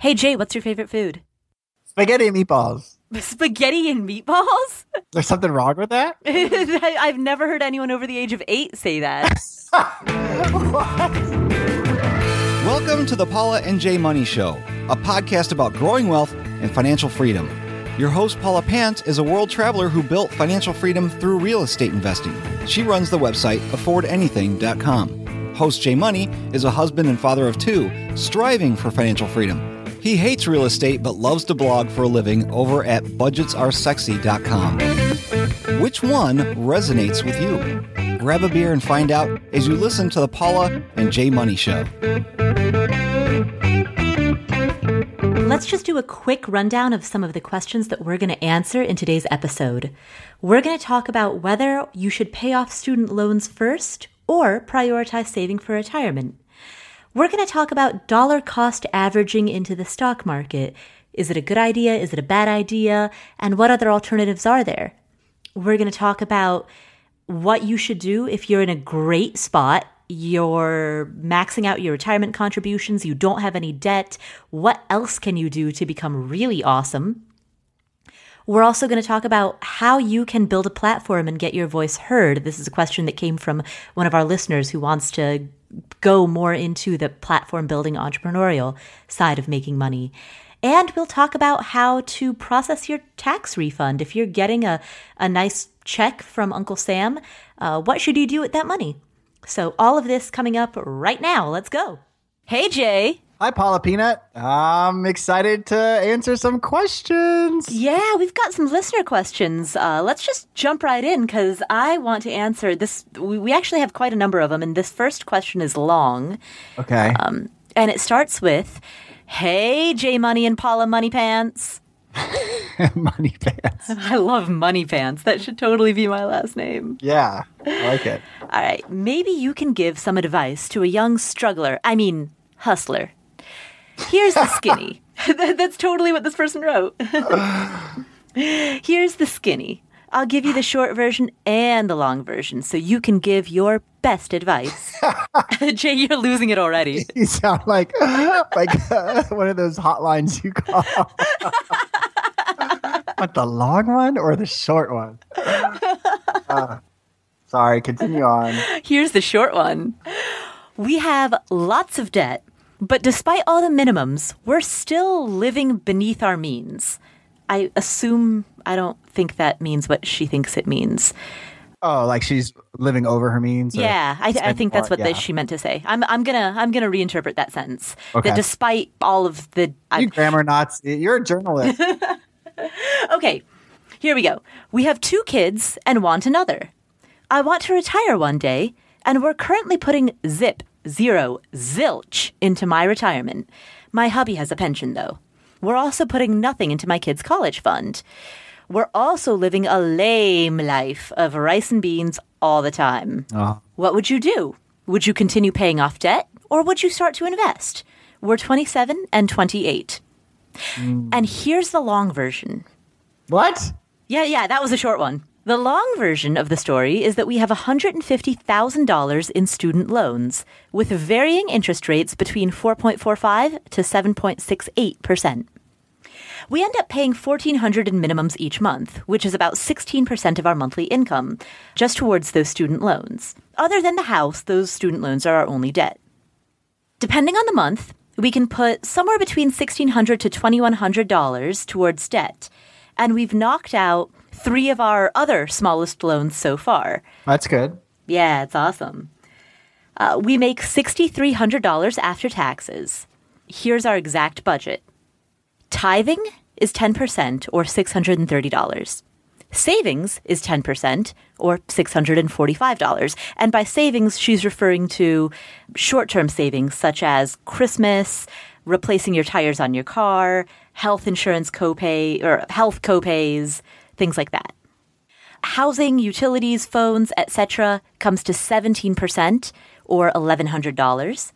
Hey Jay, what's your favorite food? Spaghetti and meatballs. Spaghetti and meatballs? There's something wrong with that? I've never heard anyone over the age of eight say that. Welcome to the Paula and Jay Money Show, a podcast about growing wealth and financial freedom. Your host, Paula Pant, is a world traveler who built financial freedom through real estate investing. She runs the website affordanything.com. Host Jay Money is a husband and father of two, striving for financial freedom. He hates real estate but loves to blog for a living over at budgetsaresexy.com. Which one resonates with you? Grab a beer and find out as you listen to the Paula and Jay Money Show. Let's just do a quick rundown of some of the questions that we're going to answer in today's episode. We're going to talk about whether you should pay off student loans first or prioritize saving for retirement. We're going to talk about dollar cost averaging into the stock market. Is it a good idea? Is it a bad idea? And what other alternatives are there? We're going to talk about what you should do if you're in a great spot. You're maxing out your retirement contributions. You don't have any debt. What else can you do to become really awesome? We're also going to talk about how you can build a platform and get your voice heard. This is a question that came from one of our listeners who wants to go more into the platform building entrepreneurial side of making money. And we'll talk about how to process your tax refund. If you're getting a, a nice check from Uncle Sam, uh, what should you do with that money? So, all of this coming up right now. Let's go. Hey, Jay. Hi, Paula Peanut. I'm excited to answer some questions. Yeah, we've got some listener questions. Uh, let's just jump right in because I want to answer this. We, we, actually have quite a number of them, and this first question is long. Okay. Um, and it starts with Hey, J Money and Paula Money Pants. money Pants. I love Money Pants. That should totally be my last name. Yeah, I like it. All right. Maybe you can give some advice to a young struggler, I mean, hustler Here's the skinny. That's totally what this person wrote. Here's the skinny. I'll give you the short version and the long version so you can give your best advice. Jay, you're losing it already. You sound like like uh, one of those hotlines you call. what the long one or the short one? Uh, sorry, continue on. Here's the short one. We have lots of debt but despite all the minimums, we're still living beneath our means. I assume, I don't think that means what she thinks it means. Oh, like she's living over her means. Yeah, I, th- I, think that's what yeah. she meant to say. I'm, I'm gonna, I'm gonna reinterpret that sentence. Okay. That despite all of the, you grammar knots, you're a journalist. okay, here we go. We have two kids and want another. I want to retire one day, and we're currently putting zip zero, zilch into my retirement. My hubby has a pension, though. We're also putting nothing into my kids' college fund. We're also living a lame life of rice and beans all the time. Oh. What would you do? Would you continue paying off debt or would you start to invest? We're 27 and 28. Mm. And here's the long version. What? Yeah, yeah, that was a short one. The long version of the story is that we have $150,000 in student loans with varying interest rates between 4.45 to 7.68%. We end up paying $1,400 in minimums each month, which is about 16% of our monthly income, just towards those student loans. Other than the house, those student loans are our only debt. Depending on the month, we can put somewhere between $1600 to $2100 towards debt, and we've knocked out three of our other smallest loans so far. That's good. Yeah, it's awesome. Uh, we make $6,300 after taxes. Here's our exact budget tithing is 10% or $630. Savings is 10% or $645. And by savings, she's referring to short term savings such as Christmas, replacing your tires on your car, health insurance copay or health copays, things like that. Housing, utilities, phones, etc. comes to 17% or $1,100.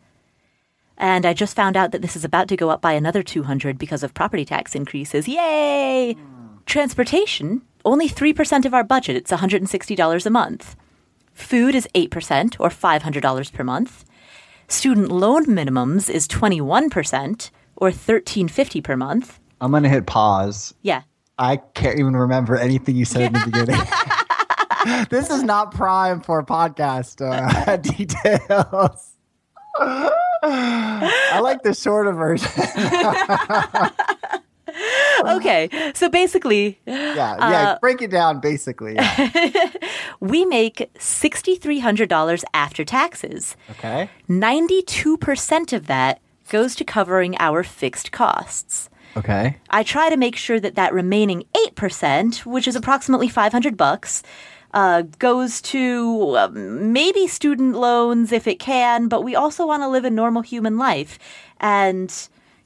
And I just found out that this is about to go up by another 200 because of property tax increases. Yay! Transportation, only 3% of our budget. It's $160 a month. Food is 8% or $500 per month. Student loan minimums is 21% or thirteen fifty per month. I'm gonna hit pause. Yeah. I can't even remember anything you said in the beginning. this is not prime for podcast uh, details. I like the shorter version. Okay. So basically, yeah, yeah. Uh, break it down. Basically, yeah. we make $6,300 after taxes. okay. 92% of that goes to covering our fixed costs. Okay. I try to make sure that that remaining 8%, which is approximately 500 bucks, uh, goes to uh, maybe student loans if it can, but we also want to live a normal human life. And,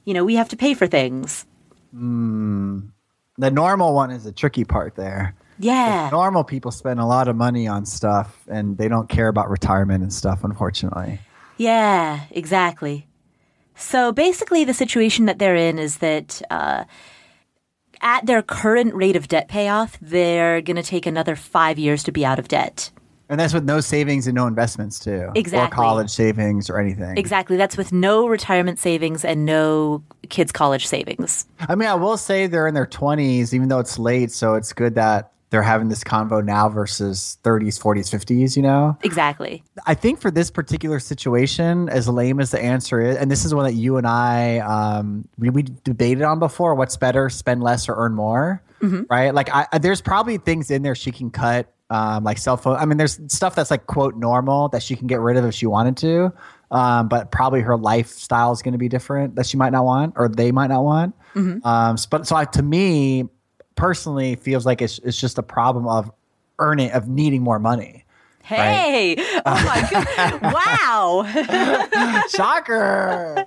you know, we have to pay for things. The normal one is the tricky part there. Yeah. Normal people spend a lot of money on stuff, and they don't care about retirement and stuff. Unfortunately. Yeah, exactly. So basically, the situation that they're in is that uh, at their current rate of debt payoff, they're going to take another five years to be out of debt. And that's with no savings and no investments too. Exactly. Or college savings or anything. Exactly. That's with no retirement savings and no kids' college savings. I mean, I will say they're in their 20s, even though it's late. So it's good that they're having this convo now versus 30s, 40s, 50s, you know? Exactly. I think for this particular situation, as lame as the answer is, and this is one that you and I, um, we, we debated on before what's better, spend less or earn more, right? Like, I, there's probably things in there she can cut. Um, like cell phone. I mean, there's stuff that's like quote normal that she can get rid of if she wanted to, um, but probably her lifestyle is going to be different that she might not want or they might not want. Um, s- but so I, to me, personally, feels like it's it's just a problem of earning of needing more money. Hey! Oh my god! wow! Shocker.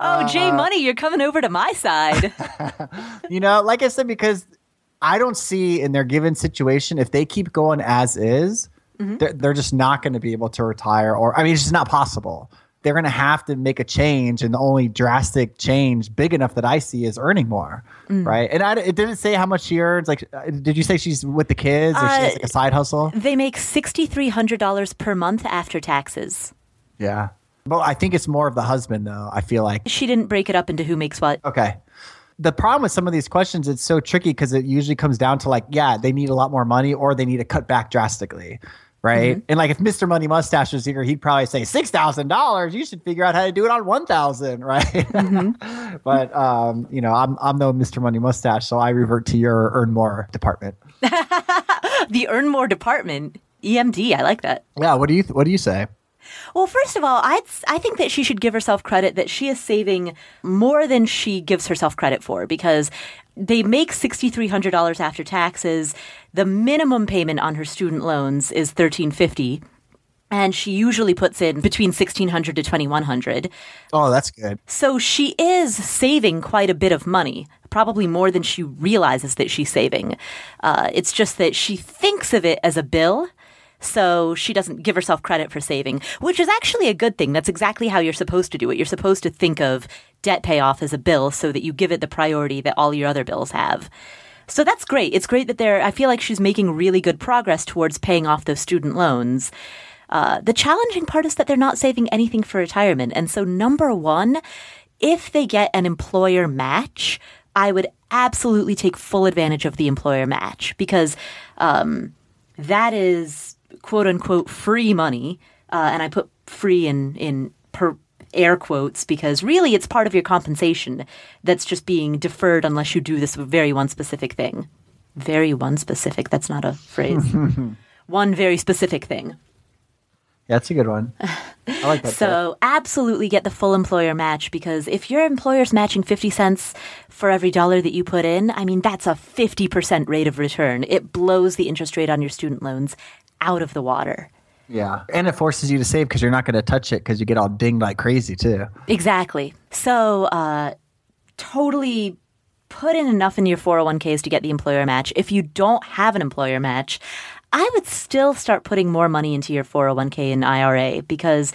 Oh, Jay uh-huh. Money, you're coming over to my side. you know, like I said, because I don't see in their given situation, if they keep going as is, mm-hmm. they're, they're just not going to be able to retire. Or, I mean, it's just not possible. They're going to have to make a change, and the only drastic change, big enough that I see, is earning more, right? And I, it didn't say how much she earns. Like, uh, did you say she's with the kids, or she has Uh, like a side hustle? They make $6,300 per month after taxes. Yeah. Well, I think it's more of the husband, though. I feel like She didn't break it up into who makes what. Okay. The problem with some of these questions, it's so tricky because it usually comes down to like, yeah, they need a lot more money or they need to cut back drastically. Right. And like if Mr. Money Mustache was here, he'd probably say six thousand dollars. You should figure out how to do it on one thousand, right? but um, you know, I'm I'm no Mr. Money Mustache, so I revert to your earn more department. The Earn More Department, EMD, I like that. Yeah, what do you th- what do you say? Well, first of all, I'd, I think that she should give herself credit that she is saving more than she gives herself credit for because they make $6,300 after taxes. The minimum payment on her student loans is 1,350. And she usually puts in between $1,600 to $2,100. Oh, that's good. So she is saving quite a bit of money, probably more than she realizes that she's saving. Uh, it's just that she thinks of it as a bill. So she doesn't give herself credit for saving, which is actually a good thing. That's exactly how you're supposed to do it. You're supposed to think of debt payoff as a bill so that you give it the priority that all your other bills have. So that's great. It's great that they're, I feel like she's making really good progress towards paying off those student loans. Uh, the challenging part is that they're not saving anything for retirement. And so, number one, if they get an employer match, I would absolutely take full advantage of the employer match because um, that is quote unquote free money. Uh, and I put free in, in per air quotes because really it's part of your compensation that's just being deferred unless you do this very one specific thing. Very one specific. That's not a phrase. one very specific thing. Yeah, that's a good one. I like that. So absolutely get the full employer match because if your employer's matching 50 cents for every dollar that you put in, I mean, that's a 50% rate of return. It blows the interest rate on your student loans out of the water. yeah, and it forces you to save because you're not going to touch it because you get all dinged like crazy too. Exactly. So, uh, totally put in enough in your 401ks to get the employer match. If you don't have an employer match, I would still start putting more money into your 401k and IRA because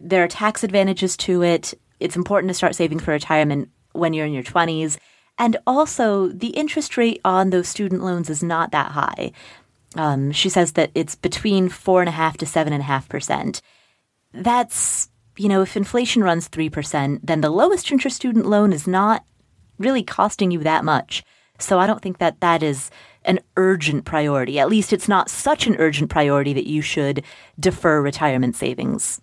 there are tax advantages to it. It's important to start saving for retirement when you're in your 20s. And also, the interest rate on those student loans is not that high. Um, she says that it's between four and a half to seven and a half percent. That's you know, if inflation runs 3%, then the lowest interest student loan is not really costing you that much. So I don't think that that is an urgent priority. At least it's not such an urgent priority that you should defer retirement savings.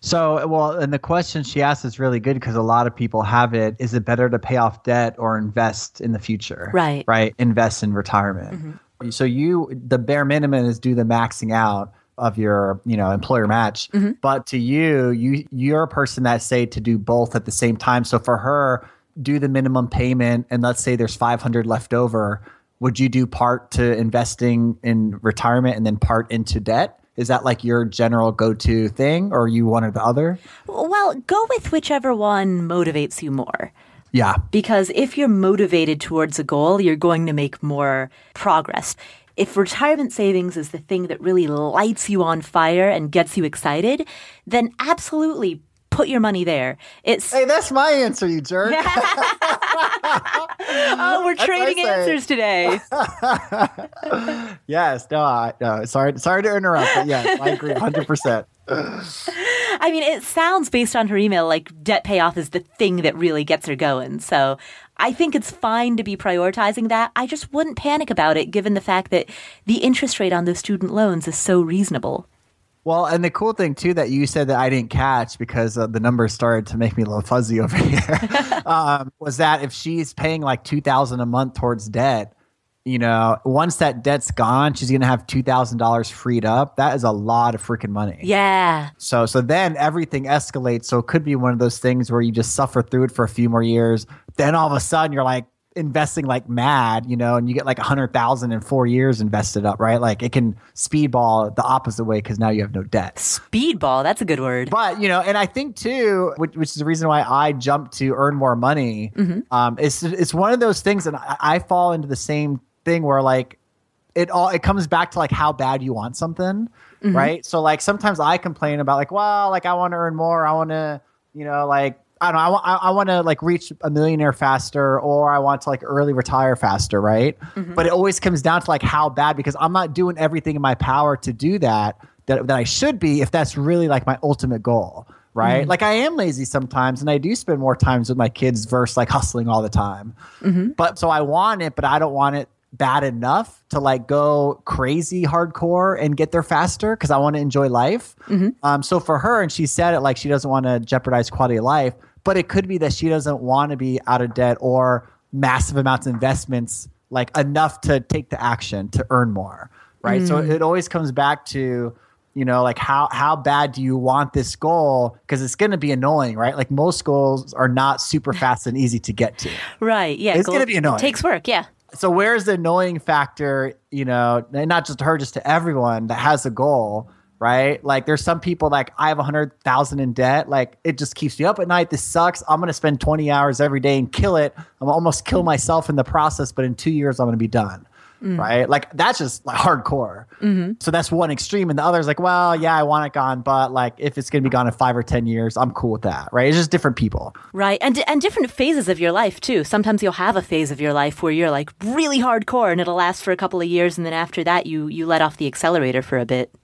So, well, and the question she asked is really good because a lot of people have it. Is it better to pay off debt or invest in the future? Right. Right. Invest in retirement. Mm-hmm. So you, the bare minimum is do the maxing out of your, you know, employer match. Mm-hmm. But to you, you, you're a person that say to do both at the same time. So for her, do the minimum payment, and let's say there's 500 left over. Would you do part to investing in retirement and then part into debt? Is that like your general go to thing, or you one or the other? Well, go with whichever one motivates you more. Yeah. Because if you're motivated towards a goal, you're going to make more progress. If retirement savings is the thing that really lights you on fire and gets you excited, then absolutely put your money there. It's Hey, that's my answer, you jerk. oh, we're trading answers today. yes, no, I, no, sorry, sorry to interrupt, but yes, I agree, hundred percent. I mean, it sounds based on her email like debt payoff is the thing that really gets her going. So I think it's fine to be prioritizing that. I just wouldn't panic about it given the fact that the interest rate on those student loans is so reasonable. Well, and the cool thing too that you said that I didn't catch because uh, the numbers started to make me a little fuzzy over here um, was that if she's paying like two thousand a month towards debt, you know, once that debt's gone, she's gonna have two thousand dollars freed up. That is a lot of freaking money. Yeah. So so then everything escalates. So it could be one of those things where you just suffer through it for a few more years. Then all of a sudden you're like investing like mad, you know, and you get like a hundred thousand in four years invested up, right? Like it can speedball the opposite way because now you have no debt. Speedball, that's a good word. But you know, and I think too, which, which is the reason why I jumped to earn more money. Mm-hmm. Um, it's it's one of those things, and I, I fall into the same thing where like it all it comes back to like how bad you want something, mm-hmm. right? So like sometimes I complain about like, well, like I want to earn more, I want to, you know, like I don't know. I want. I, I want to like reach a millionaire faster, or I want to like early retire faster, right? Mm-hmm. But it always comes down to like how bad because I'm not doing everything in my power to do that that that I should be if that's really like my ultimate goal, right? Mm-hmm. Like I am lazy sometimes, and I do spend more times with my kids versus like hustling all the time. Mm-hmm. But so I want it, but I don't want it bad enough to like go crazy hardcore and get there faster because I want to enjoy life. Mm-hmm. Um, so for her, and she said it like she doesn't want to jeopardize quality of life, but it could be that she doesn't want to be out of debt or massive amounts of investments, like enough to take the action to earn more, right? Mm. So it always comes back to you know like how how bad do you want this goal because it's going to be annoying right like most goals are not super fast and easy to get to right yeah it's going to be annoying it takes work yeah so where's the annoying factor you know not just to her just to everyone that has a goal right? Like there's some people like i have hundred thousand in debt like it just keeps me up at night this sucks i'm gonna spend 20 hours every day and kill it i'm almost kill myself in the process but in two years i'm gonna be done mm. right? Like that's just like hardcore. Mm-hmm. so that's one extreme. And the other is like well yeah i want it gone but like if it's gonna be gone in five or ten years i'm cool with that right? It's just different people. Right. And and different phases of your life too. Sometimes you'll have a phase of your life where you're like really hardcore and it'll last for a couple of years. And then after that you you let off the accelerator for a bit.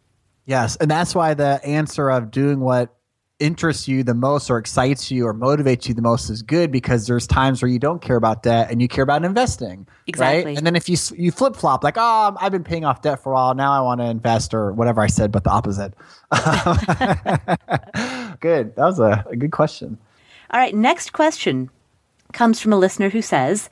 Yes, and that's why the answer of doing what interests you the most or excites you or motivates you the most is good because there's times where you don't care about debt and you care about investing. Exactly. Right? And then if you you flip flop like, "Oh, um, I've been paying off debt for a while, now I want to invest or whatever I said but the opposite." good. That was a, a good question. All right, next question comes from a listener who says,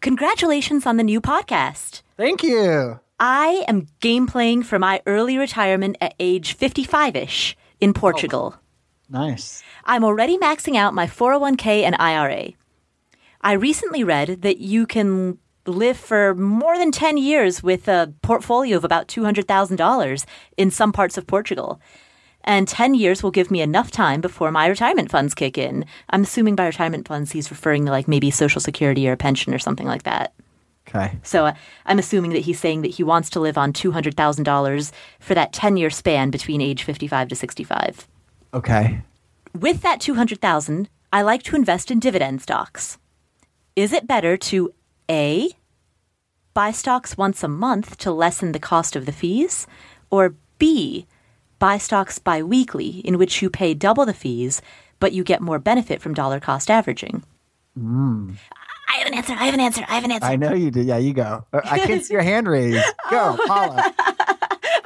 "Congratulations on the new podcast." Thank you. I am game playing for my early retirement at age 55 ish in oh. Portugal. Oh, nice. I'm already maxing out my 401k and IRA. I recently read that you can live for more than 10 years with a portfolio of about $200,000 in some parts of Portugal. And 10 years will give me enough time before my retirement funds kick in. I'm assuming by retirement funds, he's referring to like maybe Social Security or a pension or something like that. Okay. So uh, I'm assuming that he's saying that he wants to live on $200,000 for that 10 year span between age 55 to 65. Okay. With that 200,000, I like to invest in dividend stocks. Is it better to A, buy stocks once a month to lessen the cost of the fees, or B, buy stocks biweekly, in which you pay double the fees, but you get more benefit from dollar cost averaging. Hmm. I have an answer. I have an answer. I have an answer. I know you do. Yeah, you go. I can't see your hand raised. Go, oh. Paula.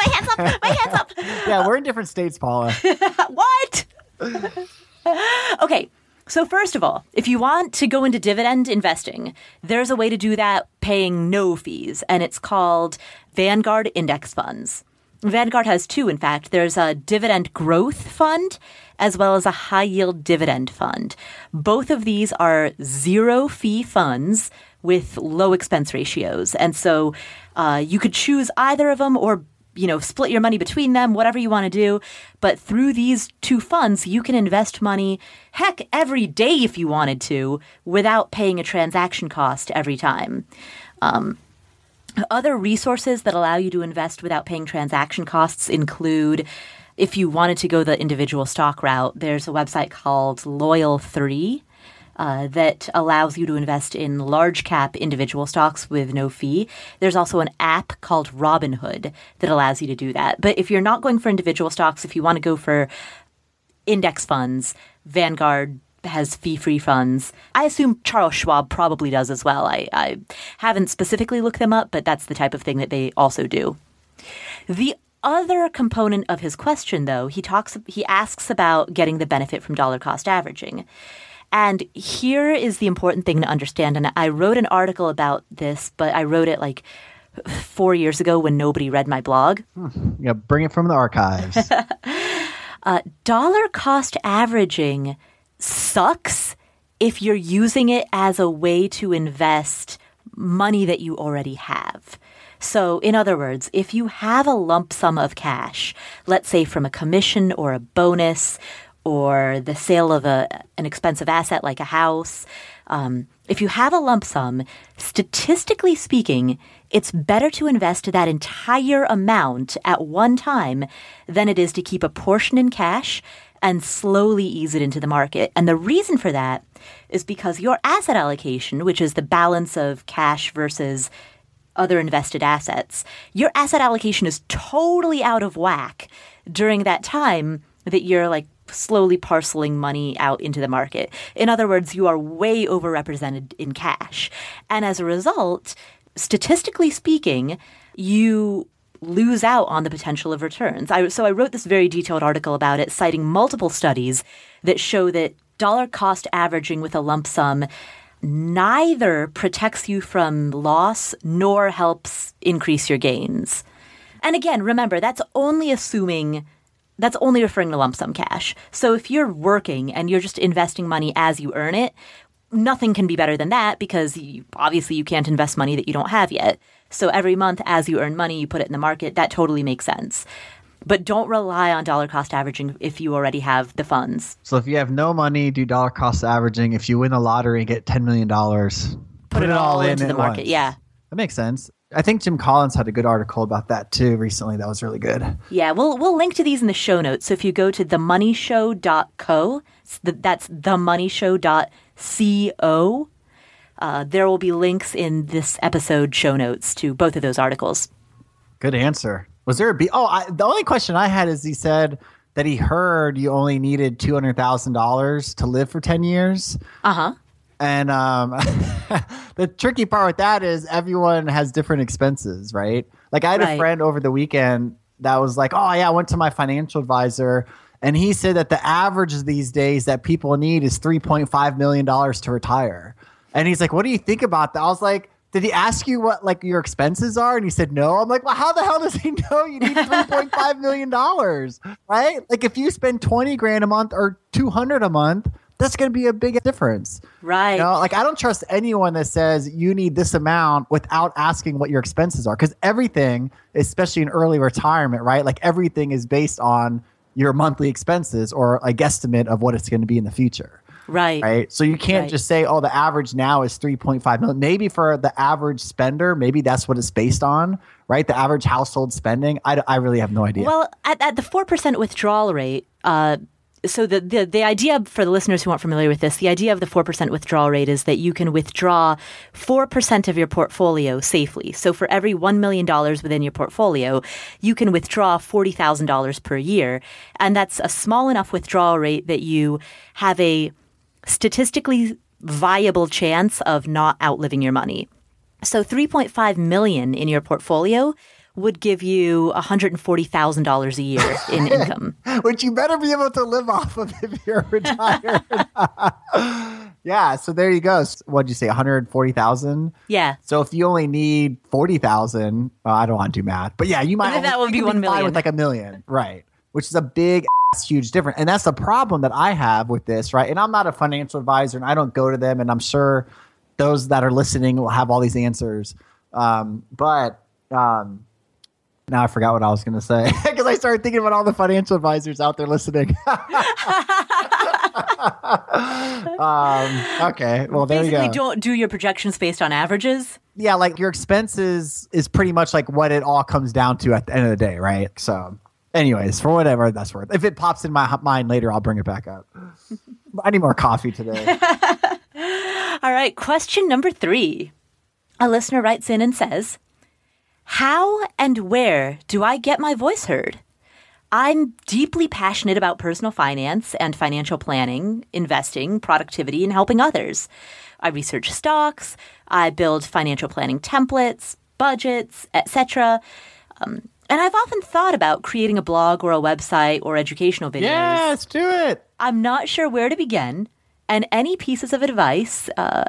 My hands up. My hands up. Yeah, we're in different states, Paula. what? okay. So, first of all, if you want to go into dividend investing, there's a way to do that paying no fees, and it's called Vanguard Index Funds. Vanguard has two, in fact. There's a dividend growth fund as well as a high yield dividend fund. Both of these are zero fee funds with low expense ratios. And so uh, you could choose either of them or you know, split your money between them, whatever you want to do. But through these two funds, you can invest money, heck, every day if you wanted to, without paying a transaction cost every time. Um, other resources that allow you to invest without paying transaction costs include if you wanted to go the individual stock route, there's a website called Loyal3 uh, that allows you to invest in large cap individual stocks with no fee. There's also an app called Robinhood that allows you to do that. But if you're not going for individual stocks, if you want to go for index funds, Vanguard has fee free funds. I assume Charles Schwab probably does as well. I, I haven't specifically looked them up, but that's the type of thing that they also do. The other component of his question, though, he talks, he asks about getting the benefit from dollar cost averaging. And here is the important thing to understand. And I wrote an article about this, but I wrote it like four years ago when nobody read my blog. Yeah, bring it from the archives. uh, dollar cost averaging sucks if you're using it as a way to invest money that you already have. So, in other words, if you have a lump sum of cash, let's say from a commission or a bonus or the sale of a, an expensive asset like a house, um, if you have a lump sum, statistically speaking, it's better to invest that entire amount at one time than it is to keep a portion in cash and slowly ease it into the market. And the reason for that is because your asset allocation, which is the balance of cash versus other invested assets, your asset allocation is totally out of whack during that time that you're like slowly parceling money out into the market. In other words, you are way overrepresented in cash. And as a result, statistically speaking, you lose out on the potential of returns. I, so I wrote this very detailed article about it, citing multiple studies that show that dollar cost averaging with a lump sum neither protects you from loss nor helps increase your gains. And again, remember, that's only assuming that's only referring to lump sum cash. So if you're working and you're just investing money as you earn it, nothing can be better than that because you, obviously you can't invest money that you don't have yet. So every month as you earn money, you put it in the market. That totally makes sense. But don't rely on dollar cost averaging if you already have the funds. so if you have no money, do dollar cost averaging. If you win the lottery and get $10 million, put, it all into in the market. once. Yeah. That makes sense. I think Jim Collins had a good article about that too recently. That was really good. Yeah, we'll we'll link to these in the show notes. So if you go to themoneyshow.co, that's themoneyshow.co, uh, there will be links in this episode show notes to both of those articles. Good answer. Was there a B? Oh, I, the only question I had is he said that he heard you only needed two hundred thousand dollars to live for ten years. Uh huh. And um, the tricky part with that is everyone has different expenses, right? Like I had Right. a friend over the weekend that was like, "Oh yeah, I went to my financial advisor, and he said that the average these days that people need is three point five million dollars to retire." And he's like, "What do you think about that?" I was like. Did he ask you what like your expenses are? And he said no. I'm like, well, how the hell does he know you need three point five million dollars? Right? Like if you spend twenty grand a month or two hundred a month, that's going to be a big difference. Right. You know, like I don't trust anyone that says you need this amount without asking what your expenses are because everything, especially in early retirement, right? Like everything is based on your monthly expenses or a guesstimate of what it's going to be in the future. Right. Right. So you can't Right. just say, oh, the average now is 3.5 million. Maybe for the average spender, maybe that's what it's based on, right? The average household spending. I, I really have no idea. Well, at, at the 4% withdrawal rate, uh, so the, the the idea for the listeners who aren't familiar with this, the idea of the four percent withdrawal rate is that you can withdraw four percent of your portfolio safely. So for every one million dollars within your portfolio, you can withdraw forty thousand dollars per year, and that's a small enough withdrawal rate that you have a statistically viable chance of not outliving your money. So 3.5 million in your portfolio would give you $140,000 a year in income. Which you better be able to live off of if you're retired. yeah, so there you go. What'd you say, 140,000? Yeah. So if you only need 40,000, well, I don't want to do math, but yeah, you might that would be 1 million. with like a million, right? Which is a big huge difference. And that's the problem that I have with this, right? And I'm not a financial advisor and I don't go to them and I'm sure those that are listening will have all these answers. Um, but um, now I forgot what I was going to say because I started thinking about all the financial advisors out there listening. um, okay, well there Basically, you go. don't do your projections based on averages. Yeah, like your expenses is pretty much like what it all comes down to at the end of the day, right? So, anyways, for whatever that's worth. If it pops in my mind later, I'll bring it back up. I need more coffee today. all right, question number three. A listener writes in and says, How and where do I get my voice heard? I'm deeply passionate about personal finance and financial planning, investing, productivity, and helping others. I research stocks, I build financial planning templates, budgets, etc. Um, and I've often thought about creating a blog or a website or educational videos. Yes, do it. I'm not sure where to begin, and any pieces of advice uh,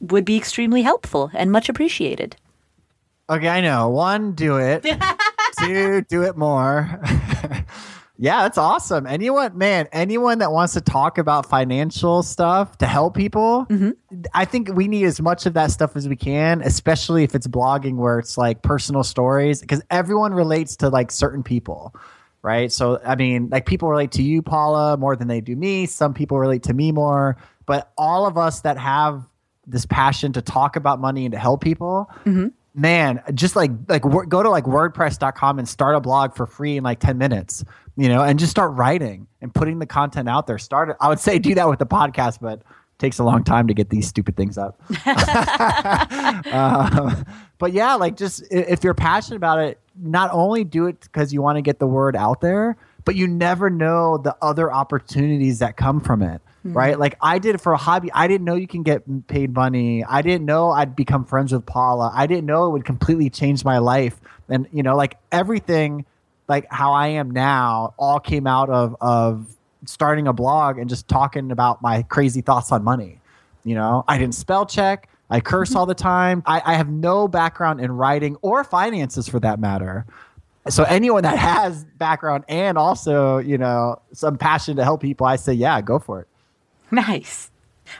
would be extremely helpful and much appreciated. Okay, I know. One, do it. Two, do it more. yeah, that's awesome. Anyone, man, anyone that wants to talk about financial stuff to help people, mm-hmm. I think we need as much of that stuff as we can, especially if it's blogging where it's like personal stories, because everyone relates to like certain people. Right. So, I mean, like people relate to you, Paula, more than they do me. Some people relate to me more. But all of us that have this passion to talk about money and to help people, mm-hmm. Man, just like like go to like wordpress.com and start a blog for free in like 10 minutes, you know, and just start writing and putting the content out there. Start it. I would say do that with the podcast, but it takes a long time to get these stupid things up. Um, but yeah, like just if you're passionate about it, not only do it because you want to get the word out there, but you never know the other opportunities that come from it. Right. Mm-hmm. Like I did it for a hobby. I didn't know you can get paid money. I didn't know I'd become friends with Paula. I didn't know it would completely change my life. And, you know, like everything, like how I am now, all came out of, of starting a blog and just talking about my crazy thoughts on money. You know, I didn't spell check. I curse all the time. I, I have no background in writing or finances for that matter. So anyone that has background and also, you know, some passion to help people, I say, yeah, go for it. Nice.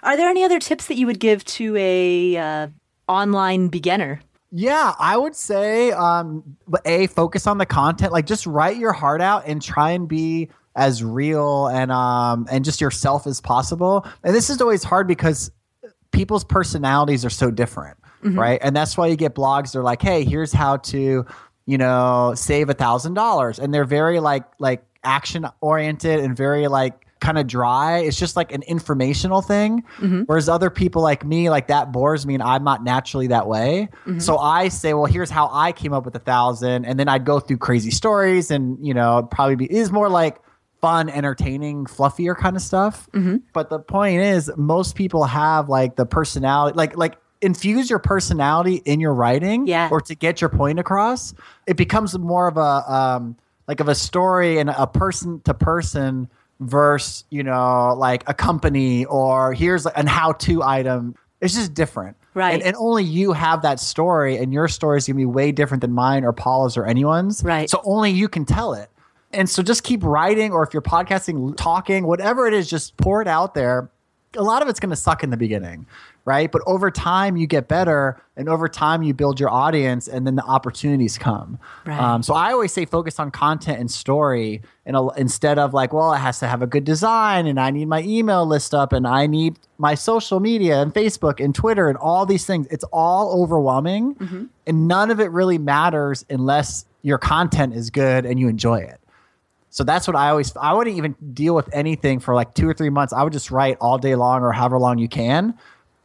Are there any other tips that you would give to a uh, online beginner? Yeah, I would say um a focus on the content, like just write your heart out and try and be as real and um and just yourself as possible. And this is always hard because people's personalities are so different, right? And that's why you get blogs they're like, "Hey, here's how to, you know, save a $1000." And they're very like like action oriented and very like kind of dry. It's just like an informational thing. Mm-hmm. Whereas other people like me, like that bores me, and I'm not naturally that way. Mm-hmm. So I say, well, here's how I came up with a thousand, and then I'd go through crazy stories, and you know, probably be is more like fun, entertaining, fluffier kind of stuff. Mm-hmm. But the point is, most people have like the personality, like like infuse your personality in your writing, Yeah. or to get your point across. It becomes more of a um, like of a story and a person to person versus you know like a company or here's an how-to item. It's just different. Right. and, and only you have that story and your story is going to be way different than mine or paula's or anyone's. Right. so only you can tell it. And so just keep writing or if you're podcasting talking whatever it is just pour it out there. A lot of it's going to suck in the beginning right but over time you get better and over time you build your audience and then the opportunities come Right. um, so i always say focus on content and story and a, instead of like well it has to have a good design and i need my email list up and i need my social media and facebook and twitter and all these things it's all overwhelming and none of it really matters unless your content is good and you enjoy it So that's what I always. I wouldn't even deal with anything for like two or three months. I would just write all day long or however long you can,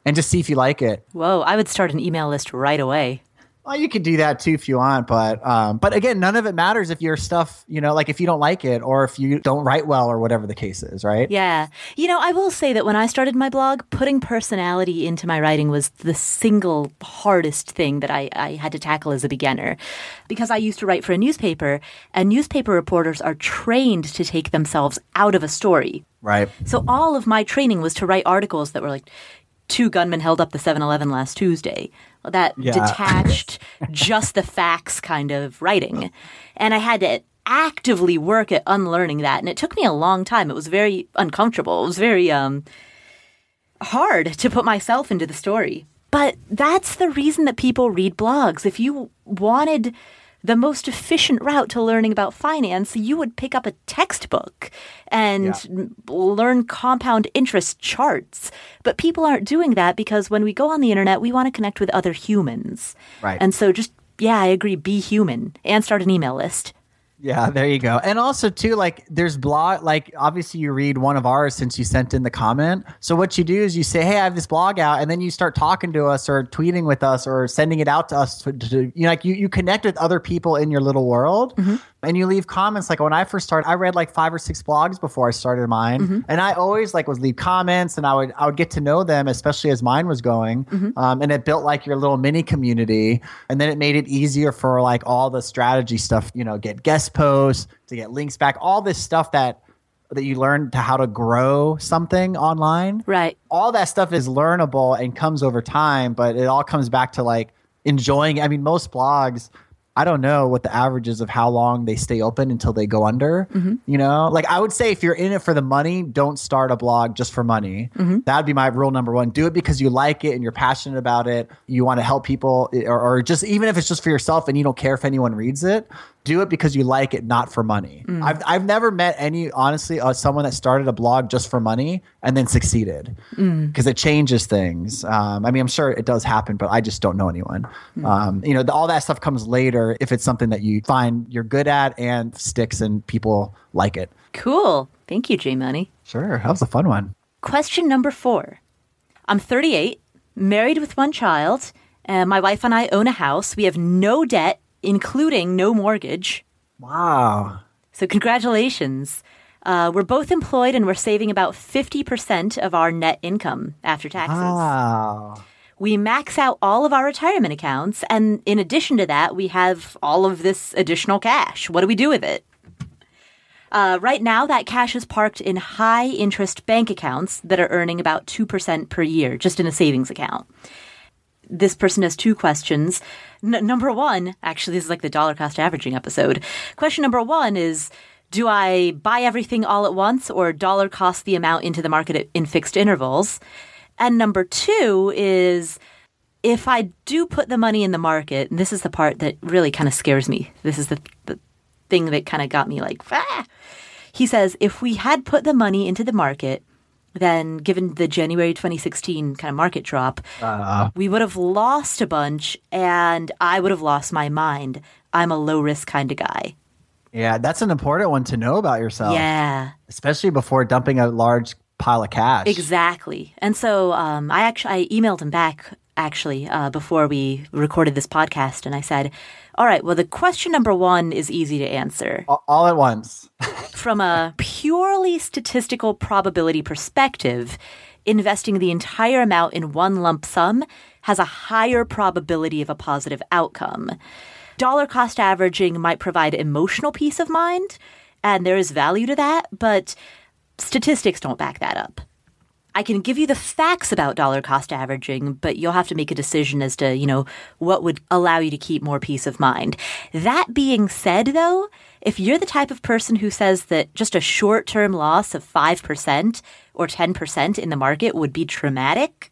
and just see if you like it. Whoa, I would start an email list right away. Well, you could do that too if you want, but um, but again, none of it matters if your stuff, you know, like if you don't like it or if you don't write well or whatever the case is, right? Yeah. You know, I will say that when I started my blog, putting personality into my writing was the single hardest thing that I, I had to tackle as a beginner. Because I used to write for a newspaper, and newspaper reporters are trained to take themselves out of a story. Right. So all of my training was to write articles that were like, two gunmen held up the 7-Eleven last Tuesday. That Yeah. detached, just the facts kind of writing. And I had to actively work at unlearning that. And it took me a long time. It was very uncomfortable. It was very um, hard to put myself into the story. But that's the reason that people read blogs. If you wanted the most efficient route to learning about finance, you would pick up a textbook and m- learn compound interest charts. But people aren't doing that because when we go on the internet, we want to connect with other humans. Right. And so just, yeah, I agree, be human and start an email list. Yeah, there you go. And also too, like there's blog like obviously you read one of ours since you sent in the comment. So what you do is you say, Hey, I have this blog out, and then you start talking to us or tweeting with us or sending it out to us to, to you know, like you, you connect with other people in your little world mm-hmm. And you leave comments. Like when I first started, I read like five or six blogs before I started mine. And I always like was leave comments and I would I would get to know them, especially as mine was going. Um, and it built like your little mini community. And then it made it easier for like all the strategy stuff, you know, get guest posts, to get links back, all this stuff that that you learn to how to grow something online Right. all that stuff is learnable and comes over time, but it all comes back to like enjoying. I mean, most blogs, I don't know what the average is of how long they stay open until they go under. Mm-hmm. You know, like I would say if you're in it for the money, don't start a blog just for money. Mm-hmm. That'd be my rule number one. Do it because you like it and you're passionate about it. You want to help people, or, or just even if it's just for yourself and you don't care if anyone reads it. Do it because you like it, not for money. I've I've never met any honestly uh, someone that started a blog just for money and then succeeded because it changes things. Um, I mean, I'm sure it does happen, but I just don't know anyone. Um, you know, the, all that stuff comes later if it's something that you find you're good at and sticks and people like it. Cool. Thank you, J Money. Sure, that was a fun one. Question number four. I'm 38, married with one child. and my wife and I own a house. We have no debt, including no mortgage. Wow. So, congratulations. Uh, we're both employed and we're saving about 50% of our net income after taxes. Wow. We max out all of our retirement accounts. And in addition to that, we have all of this additional cash. What do we do with it? Uh, right now, that cash is parked in high interest bank accounts that are earning about 2% per year, just in a savings account. This person has two questions. N- number one, actually, this is like the dollar cost averaging episode. Question number one is Do I buy everything all at once or dollar cost the amount into the market in fixed intervals? And number two is if I do put the money in the market, and this is the part that really kind of scares me. This is the, the thing that kind of got me like, ah. He says, if we had put the money into the market, then given the January 2016 kind of market drop, we would have lost a bunch and I would have lost my mind. I'm a low risk kind of guy. Yeah, that's an important one to know about yourself. Yeah. Especially before dumping a large pile of cash. Exactly. And so um, I actually I emailed him back actually uh, before we recorded this podcast, and I said, "All right, well, the question number one is easy to answer A- All at once. from a purely statistical probability perspective." Investing the entire amount in one lump sum has a higher probability of a positive outcome. Dollar cost averaging might provide emotional peace of mind, and there is value to that, but statistics don't back that up. I can give you the facts about dollar cost averaging, but you'll have to make a decision as to, you know, what would allow you to keep more peace of mind. That being said, though, if you're the type of person who says that just a short term loss of 5% or 10% in the market would be traumatic,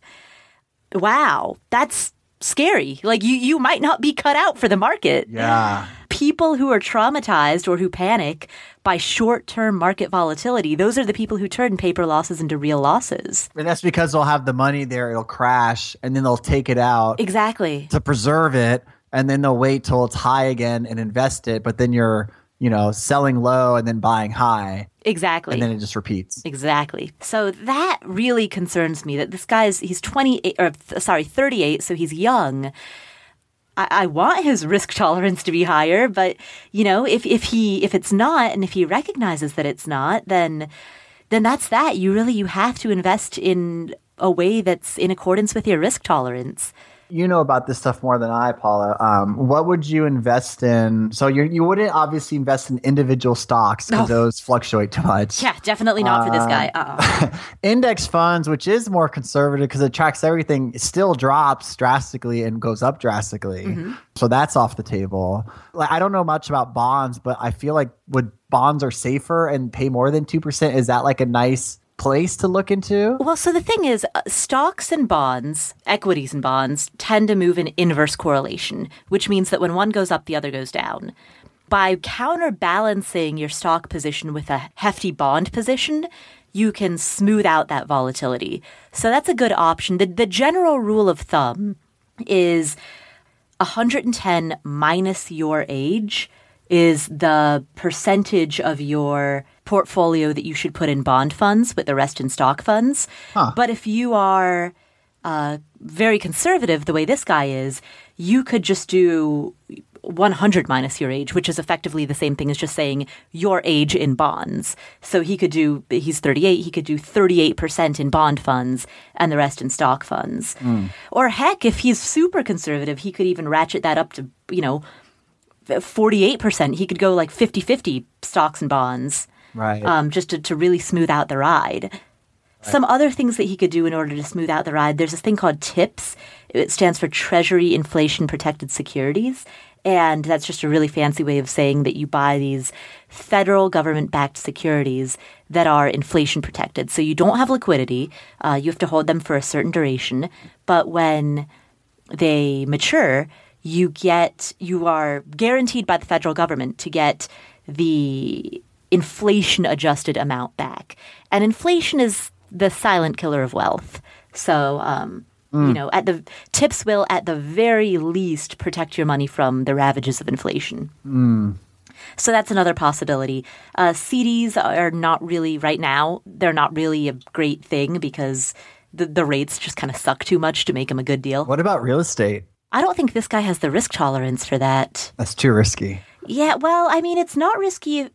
wow, that's scary. Like you, you might not be cut out for the market Yeah. people who are traumatized or who panic by short term market volatility, those are the people who turn paper losses into real losses. And that's because they'll have the money there, it'll crash, and then they'll take it out Exactly. to preserve it, and then they'll wait till it's high again and invest it. But then you're, you you know, selling low and then buying high. Exactly. And then it just repeats. Exactly. So that really concerns me that this guy's, he's 28, or sorry, 38, so he's young. I, I want his risk tolerance to be higher, but you know, if, if he, if it's not, and if he recognizes that it's not, then, then that's that. You really, you have to invest in a way that's in accordance with your risk tolerance you know about this stuff more than I, Paula. Um, what would you invest in? So you you wouldn't obviously invest in individual stocks because those fluctuate too much. Yeah, definitely not uh, for this guy. Uh-uh. index funds, which is more conservative because it tracks everything, still drops drastically and goes up drastically. Mm-hmm. So that's off the table. Like I don't know much about bonds, but I feel like would bonds are safer and pay more than two percent. Is that like a nice place to look into? Well, so the thing is, uh, stocks and bonds, equities and bonds, tend to move in inverse correlation, which means that when one goes up, the other goes down. By counterbalancing your stock position with a hefty bond position, you can smooth out that volatility. So that's a good option. The, the general rule of thumb is 110 minus your age is the percentage of your portfolio that you should put in bond funds with the rest in stock funds. Huh. But if you are uh, very conservative, the way this guy is, you could just do 100 minus your age, which is effectively the same thing as just saying your age in bonds. So he could do, he's 38, he could do 38% in bond funds and the rest in stock funds. Mm. Or heck, if he's super conservative, he could even ratchet that up to, you know, 48%. He could go like 50 50 stocks and bonds. Right. Um, just to, to really smooth out the ride. Right. Some other things that he could do in order to smooth out the ride there's this thing called TIPS. It stands for Treasury Inflation Protected Securities. And that's just a really fancy way of saying that you buy these federal government backed securities that are inflation protected. So you don't have liquidity, uh, you have to hold them for a certain duration. But when they mature, you get you are guaranteed by the federal government to get the inflation adjusted amount back. And inflation is the silent killer of wealth. So um, mm. you know, at the tips will at the very least protect your money from the ravages of inflation. Mm. So that's another possibility. Uh, CDs are not really right now. They're not really a great thing because the the rates just kind of suck too much to make them a good deal. What about real estate? I don't think this guy has the risk tolerance for that. That's too risky. Yeah, well, I mean, it's not risky.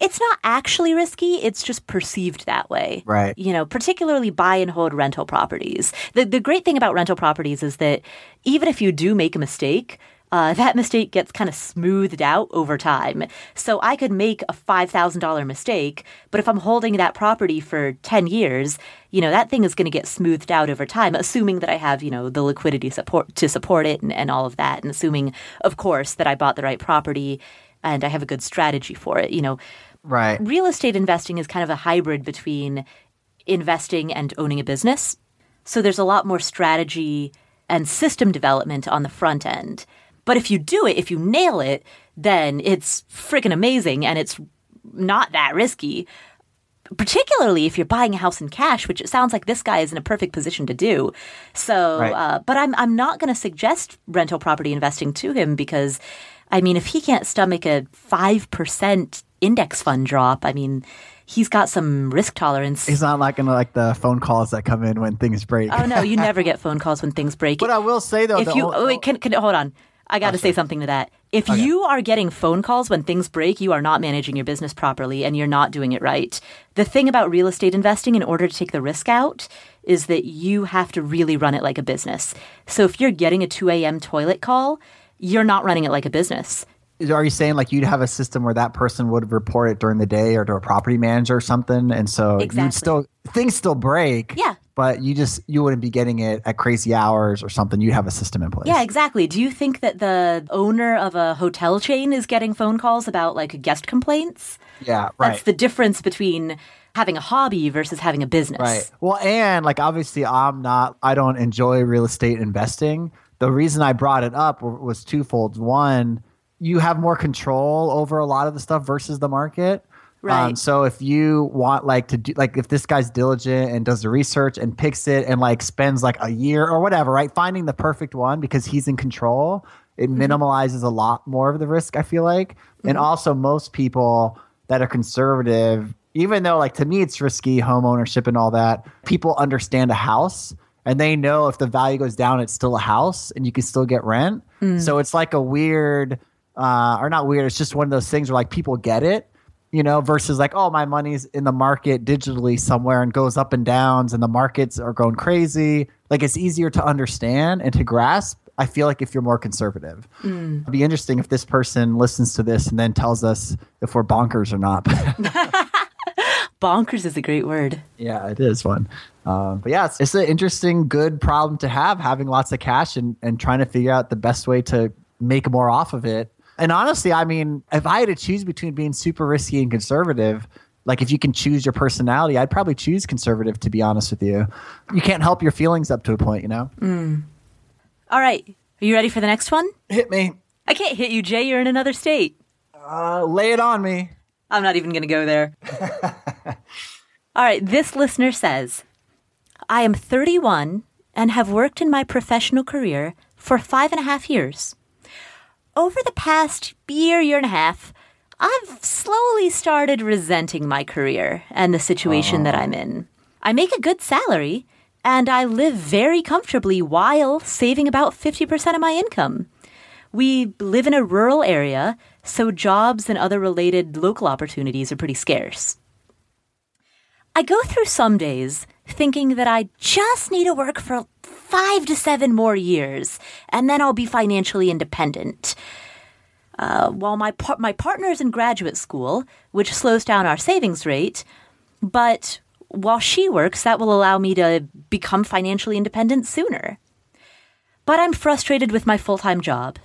It's not actually risky. It's just perceived that way. Right. You know, particularly buy and hold rental properties. The the great thing about rental properties is that even if you do make a mistake, uh, that mistake gets kind of smoothed out over time. So I could make a $5,000 mistake, but if I'm holding that property for 10 years, you know, that thing is going to get smoothed out over time, assuming that I have, you know, the liquidity support to support it and, and all of that. And assuming, of course, that I bought the right property and I have a good strategy for it. You know, right. Real estate investing is kind of a hybrid between investing and owning a business. So there's a lot more strategy and system development on the front end. But if you do it, if you nail it, then it's freaking amazing and it's not that risky. Particularly if you're buying a house in cash, which it sounds like this guy is in a perfect position to do. So, right. uh, but I'm I'm not going to suggest rental property investing to him because, I mean, if he can't stomach a five percent index fund drop, I mean, he's got some risk tolerance. He's not like gonna like the phone calls that come in when things break. Oh no, you never get phone calls when things break. But I will say though, if you oh, wait, can, can hold on. I got to say something to that. If okay. you are getting phone calls when things break, you are not managing your business properly and you're not doing it right. The thing about real estate investing, in order to take the risk out, is that you have to really run it like a business. So if you're getting a 2 a.m. toilet call, you're not running it like a business. Are you saying like you'd have a system where that person would report it during the day or to a property manager or something, and so exactly. you'd still things still break. Yeah, but you just you wouldn't be getting it at crazy hours or something. You'd have a system in place. Yeah, exactly. Do you think that the owner of a hotel chain is getting phone calls about like guest complaints? Yeah, right. That's the difference between having a hobby versus having a business. Right. Well, and like obviously I'm not I don't enjoy real estate investing. The reason I brought it up was twofold. One, you have more control over a lot of the stuff versus the market. Um, right. Um, so if you want like to do like if this guy's diligent and does the research and picks it and like spends like a year or whatever, right, finding the perfect one because he's in control, it minimalizes a lot more of the risk, I feel like. And also, most people that are conservative, even though, like, to me, it's risky home ownership and all that, people understand a house and they know if the value goes down, it's still a house and you can still get rent. So it's like a weird, uh, or not weird, it's just one of those things where like people get it you know, versus like, oh, my money's in the market digitally somewhere and goes up and downs and the markets are going crazy. Like it's easier to understand and to grasp. I feel like if you're more conservative, it'd be interesting if this person listens to this and then tells us if we're bonkers or not. Bonkers is a great word. yeah, it is one. Um, but yeah, it's, it's an interesting, good problem to have, having lots of cash and, and trying to figure out the best way to make more off of it. And honestly, I mean, if I had to choose between being super risky and conservative, like if you can choose your personality, I'd probably choose conservative, to be honest with you. You can't help your feelings up to a point, you know? All right. Are you ready for the next one? Hit me. I can't hit you, Jay. You're in another state. Uh, lay it on me. I'm not even going to go there. All right. This listener says I am 31 and have worked in my professional career for five and a half years. Over the past year, year and a half, I've slowly started resenting my career and the situation that I'm oh. in. I make a good salary and I live very comfortably while saving about 50% of my income. We live in a rural area, so jobs and other related local opportunities are pretty scarce. I go through some days thinking that I just need to work for five to seven more years, and then I'll be financially independent. Uh, while my par- my partner is in graduate school, which slows down our savings rate, but while she works, that will allow me to become financially independent sooner. But I'm frustrated with my full time job,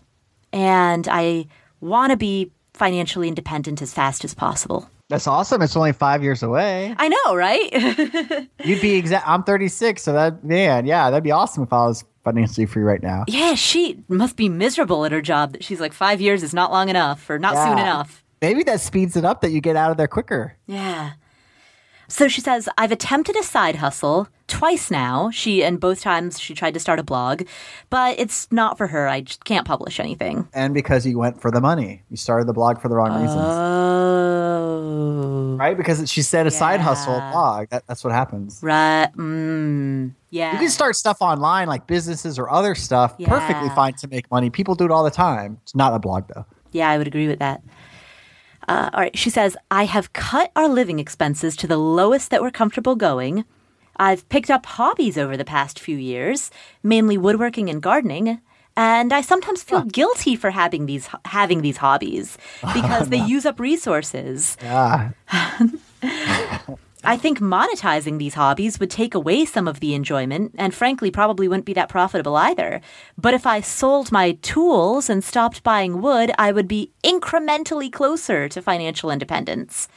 and I want to be financially independent as fast as possible. That's awesome. It's only five years away. I know, right? You'd be exact. I'm 36, so that man, yeah, that'd be awesome if I was financially free right now. yeah, she must be miserable at her job that she's like, five years is not long enough or not soon enough. Maybe that speeds it up that you get out of there quicker. Yeah. So she says, I've attempted a side hustle twice now. She, and both times she tried to start a blog, but it's not for her. I just can't publish anything. And because you went for the money, you started the blog for the wrong reasons, Oh. Right? Because she said a side hustle blog. That, that's what happens. Right. Mm, yeah. You can start stuff online like businesses or other stuff perfectly fine to make money. People do it all the time. It's not a blog though. Yeah, I would agree with that. Uh, all right. She says, I have cut our living expenses to the lowest that we're comfortable going. I've picked up hobbies over the past few years, mainly woodworking and gardening. And I sometimes feel guilty for having these having these hobbies because they use up resources. Yeah. I think monetizing these hobbies would take away some of the enjoyment and frankly probably wouldn't be that profitable either. But if I sold my tools and stopped buying wood, I would be incrementally closer to financial independence.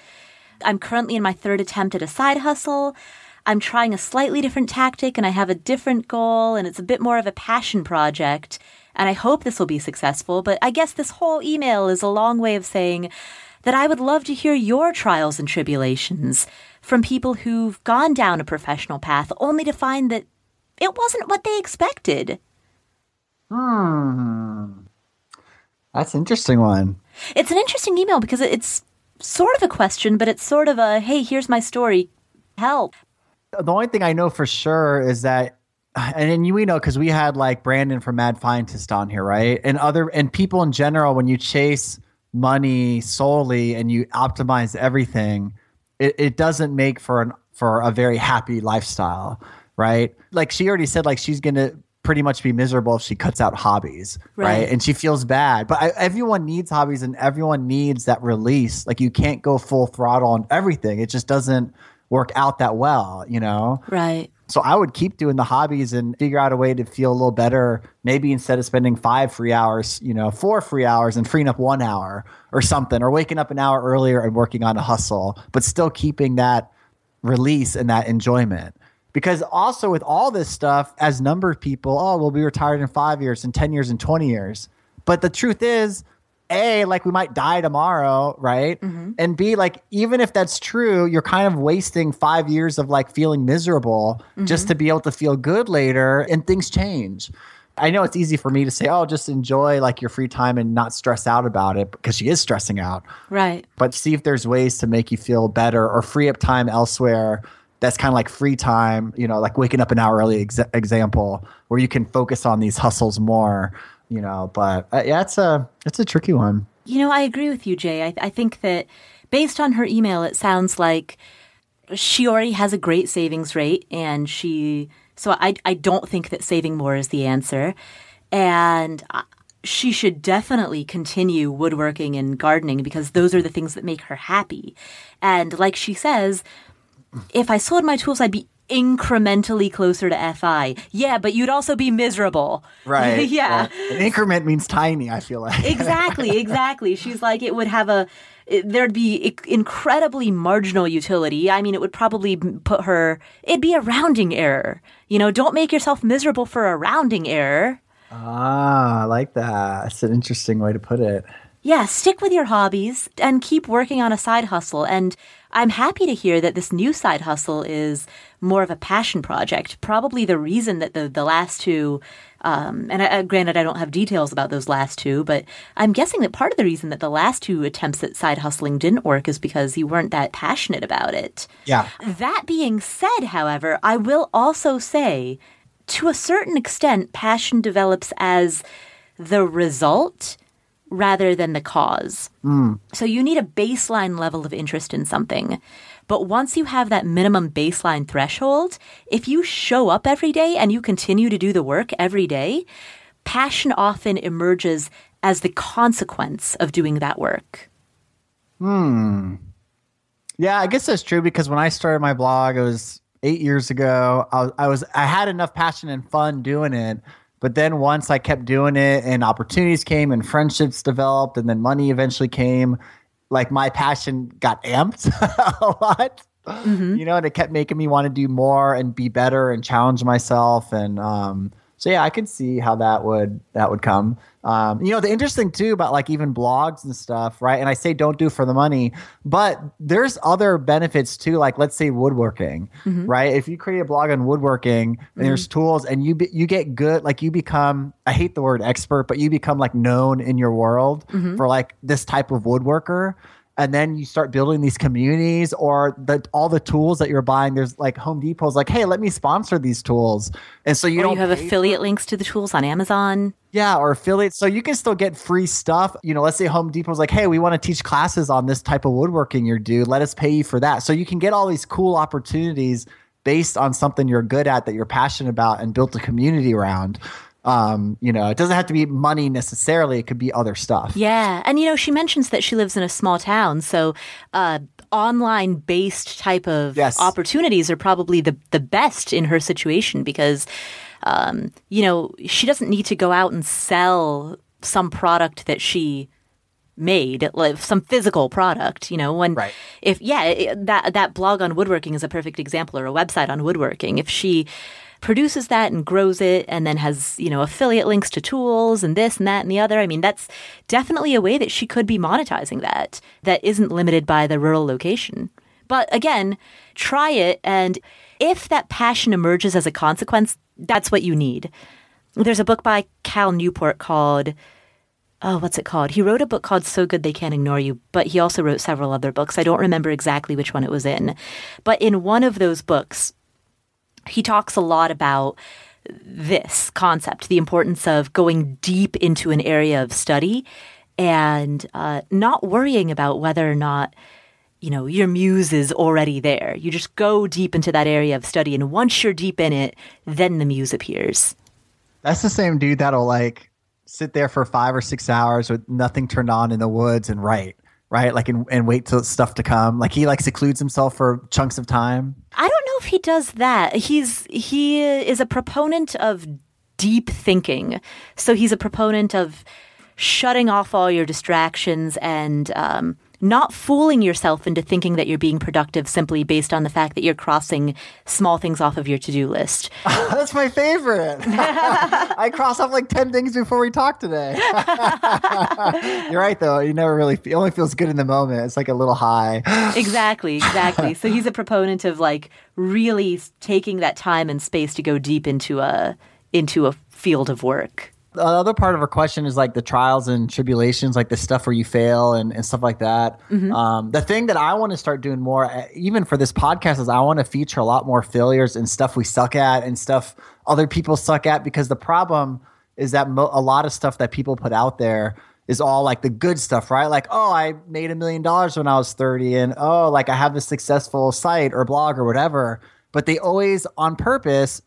I'm currently in my third attempt at a side hustle. I'm trying a slightly different tactic and I have a different goal and it's a bit more of a passion project. And I hope this will be successful. But I guess this whole email is a long way of saying that I would love to hear your trials and tribulations from people who've gone down a professional path only to find that it wasn't what they expected. Hmm. That's an interesting one. It's an interesting email because it's sort of a question, but it's sort of a hey, here's my story. Help. The only thing I know for sure is that, and then you we know because we had like Brandon from Mad Fientist on here, right? And other and people in general, when you chase money solely and you optimize everything, it, it doesn't make for an for a very happy lifestyle, right? Like she already said, like she's gonna pretty much be miserable if she cuts out hobbies, right? Right. And she feels bad. But I, everyone needs hobbies and everyone needs that release. Like you can't go full throttle on everything. It just doesn't work out that well, you know? Right. So I would keep doing the hobbies and figure out a way to feel a little better. Maybe instead of spending five free hours, you know, four free hours and freeing up one hour or something, or waking up an hour earlier and working on a hustle, but still keeping that release and that enjoyment. Because also with all this stuff, as number of people, oh, we'll be retired in five years, in 10 years, in 20 years. But the truth is, A, like we might die tomorrow, right? Mm-hmm. And B, like even if that's true, you're kind of wasting five years of like feeling miserable just mm-hmm. to be able to feel good later and things change. I know it's easy for me to say, oh, just enjoy like your free time and not stress out about it because she is stressing out. Right. But see if there's ways to make you feel better or free up time elsewhere. That's kind of like free time, you know, like waking up an hour early ex- example where you can focus on these hustles more, you know. But uh, yeah, it's a it's a tricky one. You know, I agree with you, Jay. I, I think that based on her email, it sounds like she already has a great savings rate and she so I I don't think that saving more is the answer and she should definitely continue woodworking and gardening because those are the things that make her happy. And like she says, if I sold my tools I'd be incrementally closer to FI. Yeah, but you'd also be miserable. Right. yeah. An increment means tiny, I feel like. exactly, exactly. She's like, it would have a, it, there'd be incredibly marginal utility. I mean, it would probably put her, it'd be a rounding error. You know, don't make yourself miserable for a rounding error. Ah, I like that. That's an interesting way to put it. Yeah, stick with your hobbies and keep working on a side hustle. And I'm happy to hear that this new side hustle is more of a passion project. Probably the reason that the, the last two, um, and I, granted, I don't have details about those last two, but I'm guessing that part of the reason that the last two attempts at side hustling didn't work is because you weren't that passionate about it. Yeah. That being said, however, I will also say to a certain extent, passion develops as the result rather than the cause. Mm. So you need a baseline level of interest in something. But once you have that minimum baseline threshold, if you show up every day and you continue to do the work every day, passion often emerges as the consequence of doing that work. Hmm. Yeah, I guess that's true because when I started my blog, it was eight years ago. I was, I was I had enough passion and fun doing it but then once I kept doing it and opportunities came and friendships developed and then money eventually came, like my passion got amped a lot. Mm-hmm. You know, and it kept making me want to do more and be better and challenge myself. And um, so yeah, I could see how that would that would come. Um, you know, the interesting too about like even blogs and stuff, right? And I say don't do for the money, but there's other benefits too. Like let's say woodworking, mm-hmm. right? If you create a blog on woodworking, mm-hmm. and there's tools, and you be, you get good, like you become. I hate the word expert, but you become like known in your world mm-hmm. for like this type of woodworker and then you start building these communities or the all the tools that you're buying. There's like home depot's like hey let me sponsor these tools. And so you or don't you have affiliate links to the tools on amazon. Yeah or affiliate so you can still get free stuff. You know let's say home depot's like hey we want to teach classes on this type of woodworking you're due let us pay you for that. So you can get all these cool opportunities based on something you're good at that you're passionate about and built a community around um, you know, it doesn't have to be money necessarily. It could be other stuff. Yeah. And, you know, she mentions that she lives in a small town. So, uh, online based type of yes. opportunities are probably the, the best in her situation because, um, you know, she doesn't need to go out and sell some product that she made like some physical product you know when right. if yeah that that blog on woodworking is a perfect example or a website on woodworking if she produces that and grows it and then has, you know, affiliate links to tools and this and that and the other. I mean, that's definitely a way that she could be monetizing that that isn't limited by the rural location. But again, try it. And if that passion emerges as a consequence, that's what you need. There's a book by Cal Newport called oh, what's it called? He wrote a book called So Good They Can't Ignore You, but he also wrote several other books. I don't remember exactly which one it was in. But in one of those books, he talks a lot about this concept, the importance of going deep into an area of study and uh, not worrying about whether or not you know your muse is already there. You just go deep into that area of study, and once you're deep in it, then the muse appears. That's the same dude that'll like sit there for five or six hours with nothing turned on in the woods and write right? Like and, and wait till stuff to come. Like he like secludes himself for chunks of time. I don't know if he does that. He's he is a proponent of deep thinking. So he's a proponent of shutting off all your distractions and um, not fooling yourself into thinking that you're being productive simply based on the fact that you're crossing small things off of your to-do list. That's my favorite. I cross off like 10 things before we talk today. you're right though. You never really it only feels good in the moment. It's like a little high. exactly, exactly. So he's a proponent of like really taking that time and space to go deep into a into a field of work. The other part of her question is like the trials and tribulations, like the stuff where you fail and, and stuff like that. Mm-hmm. Um, the thing that I want to start doing more, uh, even for this podcast, is I want to feature a lot more failures and stuff we suck at and stuff other people suck at because the problem is that mo- a lot of stuff that people put out there is all like the good stuff, right? Like, oh, I made a million dollars when I was 30, and oh, like I have this successful site or blog or whatever. But they always, on purpose,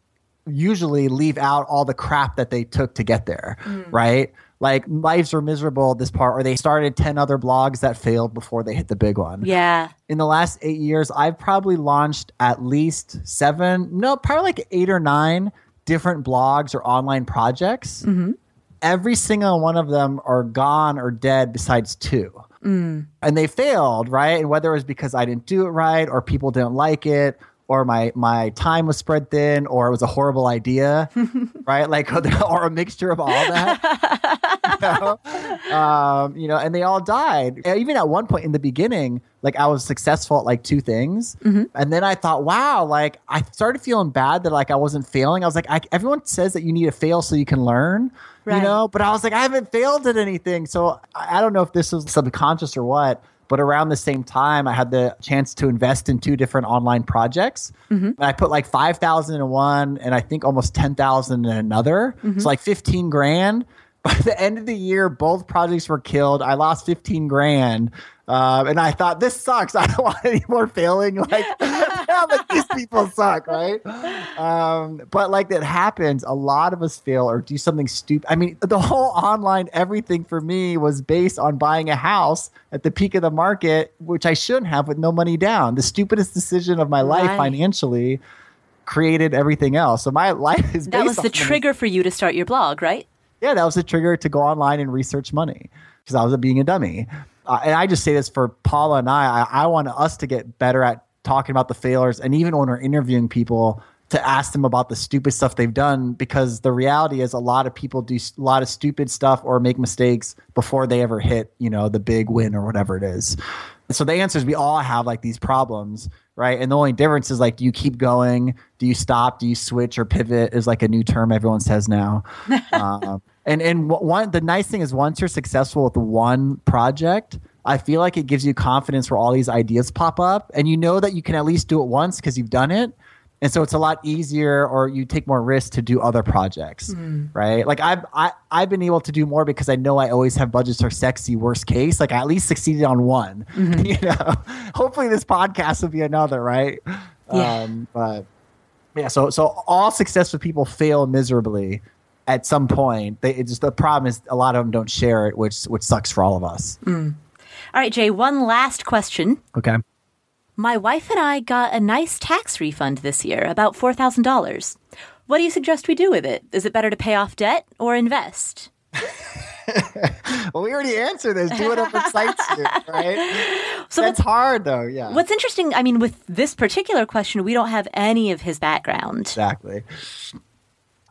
usually leave out all the crap that they took to get there, mm. right? Like lives are miserable this part, or they started 10 other blogs that failed before they hit the big one. Yeah. In the last eight years, I've probably launched at least seven, no, probably like eight or nine different blogs or online projects. Mm-hmm. Every single one of them are gone or dead besides two. Mm. And they failed, right? And whether it was because I didn't do it right or people didn't like it or my my time was spread thin or it was a horrible idea right like or a mixture of all that you, know? Um, you know and they all died even at one point in the beginning like i was successful at like two things mm-hmm. and then i thought wow like i started feeling bad that like i wasn't failing i was like I, everyone says that you need to fail so you can learn right. you know but i was like i haven't failed at anything so I, I don't know if this was subconscious or what but around the same time, I had the chance to invest in two different online projects. Mm-hmm. And I put like 5,000 in one and I think almost 10,000 in another. Mm-hmm. So like 15 grand. By the end of the year, both projects were killed. I lost 15 grand. Um, and I thought this sucks. I don't want any more failing. Like, but these people suck, right? Um, but like that happens. A lot of us fail or do something stupid. I mean, the whole online everything for me was based on buying a house at the peak of the market, which I shouldn't have with no money down. The stupidest decision of my life right. financially created everything else. So my life is that was the trigger for you to start your blog, right? Yeah, that was the trigger to go online and research money because I was being a dummy uh, and I just say this for Paula and I, I, I want us to get better at talking about the failures, and even when we're interviewing people, to ask them about the stupid stuff they've done because the reality is a lot of people do a lot of stupid stuff or make mistakes before they ever hit you know the big win or whatever it is. So the answer is we all have like these problems right? And the only difference is like do you keep going. Do you stop? Do you switch or pivot is like a new term everyone says now. Um, and and one the nice thing is once you're successful with one project, I feel like it gives you confidence where all these ideas pop up, and you know that you can at least do it once because you've done it. And so it's a lot easier, or you take more risk to do other projects, mm. right? Like I've I, I've been able to do more because I know I always have budgets are sexy. Worst case, like I at least succeeded on one. Mm-hmm. You know, hopefully this podcast will be another, right? Yeah. Um, but yeah, so so all successful people fail miserably at some point. They, just the problem is a lot of them don't share it, which which sucks for all of us. Mm. All right, Jay. One last question. Okay. My wife and I got a nice tax refund this year, about four thousand dollars. What do you suggest we do with it? Is it better to pay off debt or invest? well, we already answered this. Do whatever excites you, right? So that's hard, though. Yeah. What's interesting, I mean, with this particular question, we don't have any of his background. Exactly.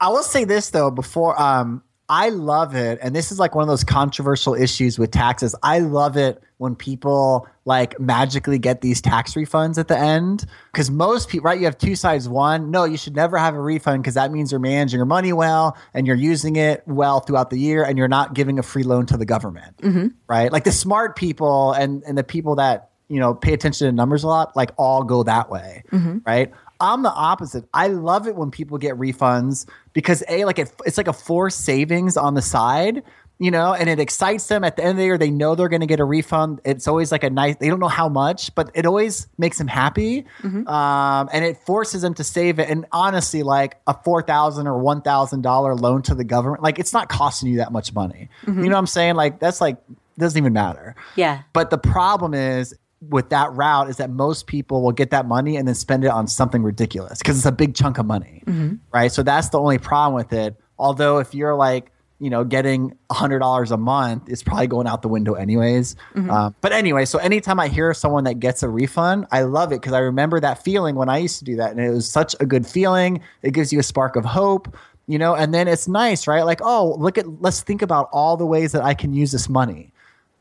I will say this though before um I love it and this is like one of those controversial issues with taxes. I love it when people like magically get these tax refunds at the end cuz most people right you have two sides one no you should never have a refund cuz that means you're managing your money well and you're using it well throughout the year and you're not giving a free loan to the government. Mm-hmm. Right? Like the smart people and and the people that you know pay attention to numbers a lot like all go that way mm-hmm. right I'm the opposite. I love it when people get refunds because a like it, it's like a forced savings on the side, you know, and it excites them. At the end of the year, they know they're going to get a refund. It's always like a nice. They don't know how much, but it always makes them happy, mm-hmm. um, and it forces them to save it. And honestly, like a four thousand or one thousand dollar loan to the government, like it's not costing you that much money. Mm-hmm. You know what I'm saying? Like that's like doesn't even matter. Yeah. But the problem is with that route is that most people will get that money and then spend it on something ridiculous because it's a big chunk of money, mm-hmm. right? So that's the only problem with it. Although if you're like, you know, getting hundred dollars a month, it's probably going out the window anyways. Mm-hmm. Um, but anyway, so anytime I hear someone that gets a refund, I love it because I remember that feeling when I used to do that, and it was such a good feeling. It gives you a spark of hope, you know, and then it's nice, right? Like, oh, look at, let's think about all the ways that I can use this money